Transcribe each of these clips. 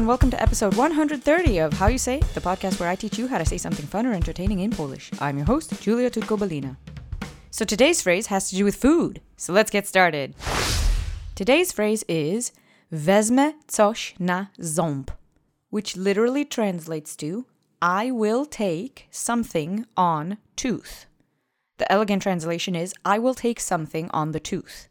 and welcome to episode 130 of How You Say, the podcast where I teach you how to say something fun or entertaining in Polish. I'm your host, Julia Tutko-Balina. So today's phrase has to do with food, so let's get started. Today's phrase is wezmę coś na ząb, which literally translates to I will take something on tooth. The elegant translation is I will take something on the tooth.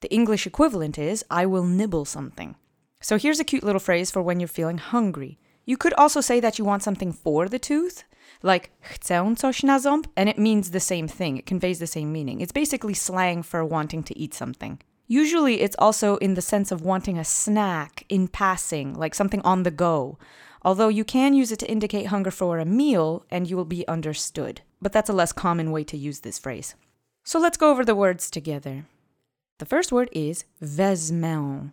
The English equivalent is I will nibble something. So here's a cute little phrase for when you're feeling hungry. You could also say that you want something for the tooth, like chcę coś na ząb, and it means the same thing. It conveys the same meaning. It's basically slang for wanting to eat something. Usually it's also in the sense of wanting a snack in passing, like something on the go. Although you can use it to indicate hunger for a meal and you will be understood. But that's a less common way to use this phrase. So let's go over the words together. The first word is wezmę.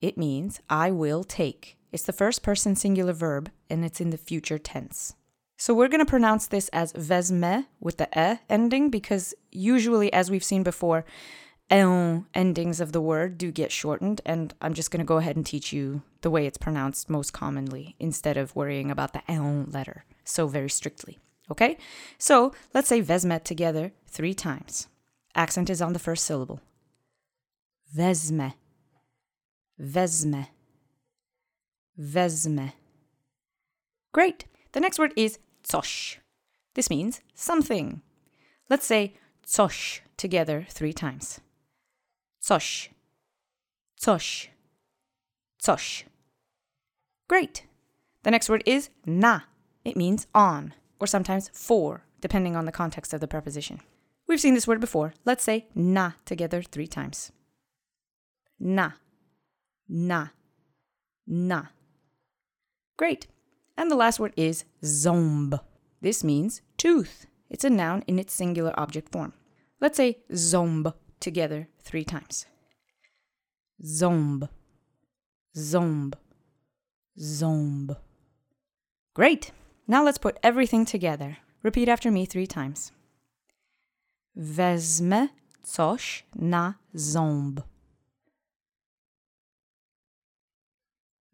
It means I will take. It's the first person singular verb and it's in the future tense. So we're going to pronounce this as vesme with the e ending because usually, as we've seen before, en endings of the word do get shortened, and I'm just going to go ahead and teach you the way it's pronounced most commonly instead of worrying about the en letter so very strictly. Okay? So let's say vesme together three times. Accent is on the first syllable. Wezmę. Wezmę. Wezmę. Great. The next word is coś. This means something. Let's say coś together three times. Coś. Coś. Coś. Great. The next word is na. It means on, or sometimes for, depending on the context of the preposition. We've seen this word before. Let's say na together three times. Na. Na. Na. Great. And the last word is ząb. This means tooth. It's a noun in its singular object form. Let's say ząb together three times. Ząb, ząb, ząb. Great. Now let's put everything together. Repeat after me three times. Wezmę coś na ząb.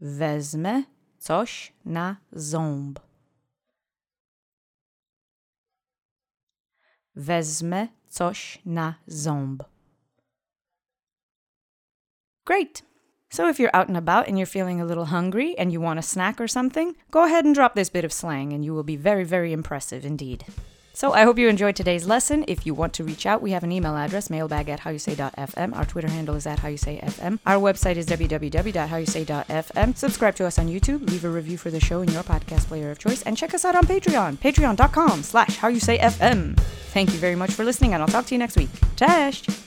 Wezmę coś na ząb. Wezmę coś na ząb. Great! So if you're out and about and you're feeling a little hungry and you want a snack or something, go ahead and drop this bit of slang and you will be very, very impressive indeed. So I hope you enjoyed today's lesson. If you want to reach out, we have an email address, mailbag at howyousay.fm. Our Twitter handle is at howyousayfm. Our website is www.howyousay.fm. Subscribe to us on YouTube, leave a review for the show in your podcast player of choice, and check us out on Patreon, patreon.com slash howyousayfm. Thank you very much for listening, and I'll talk to you next week. Cześć!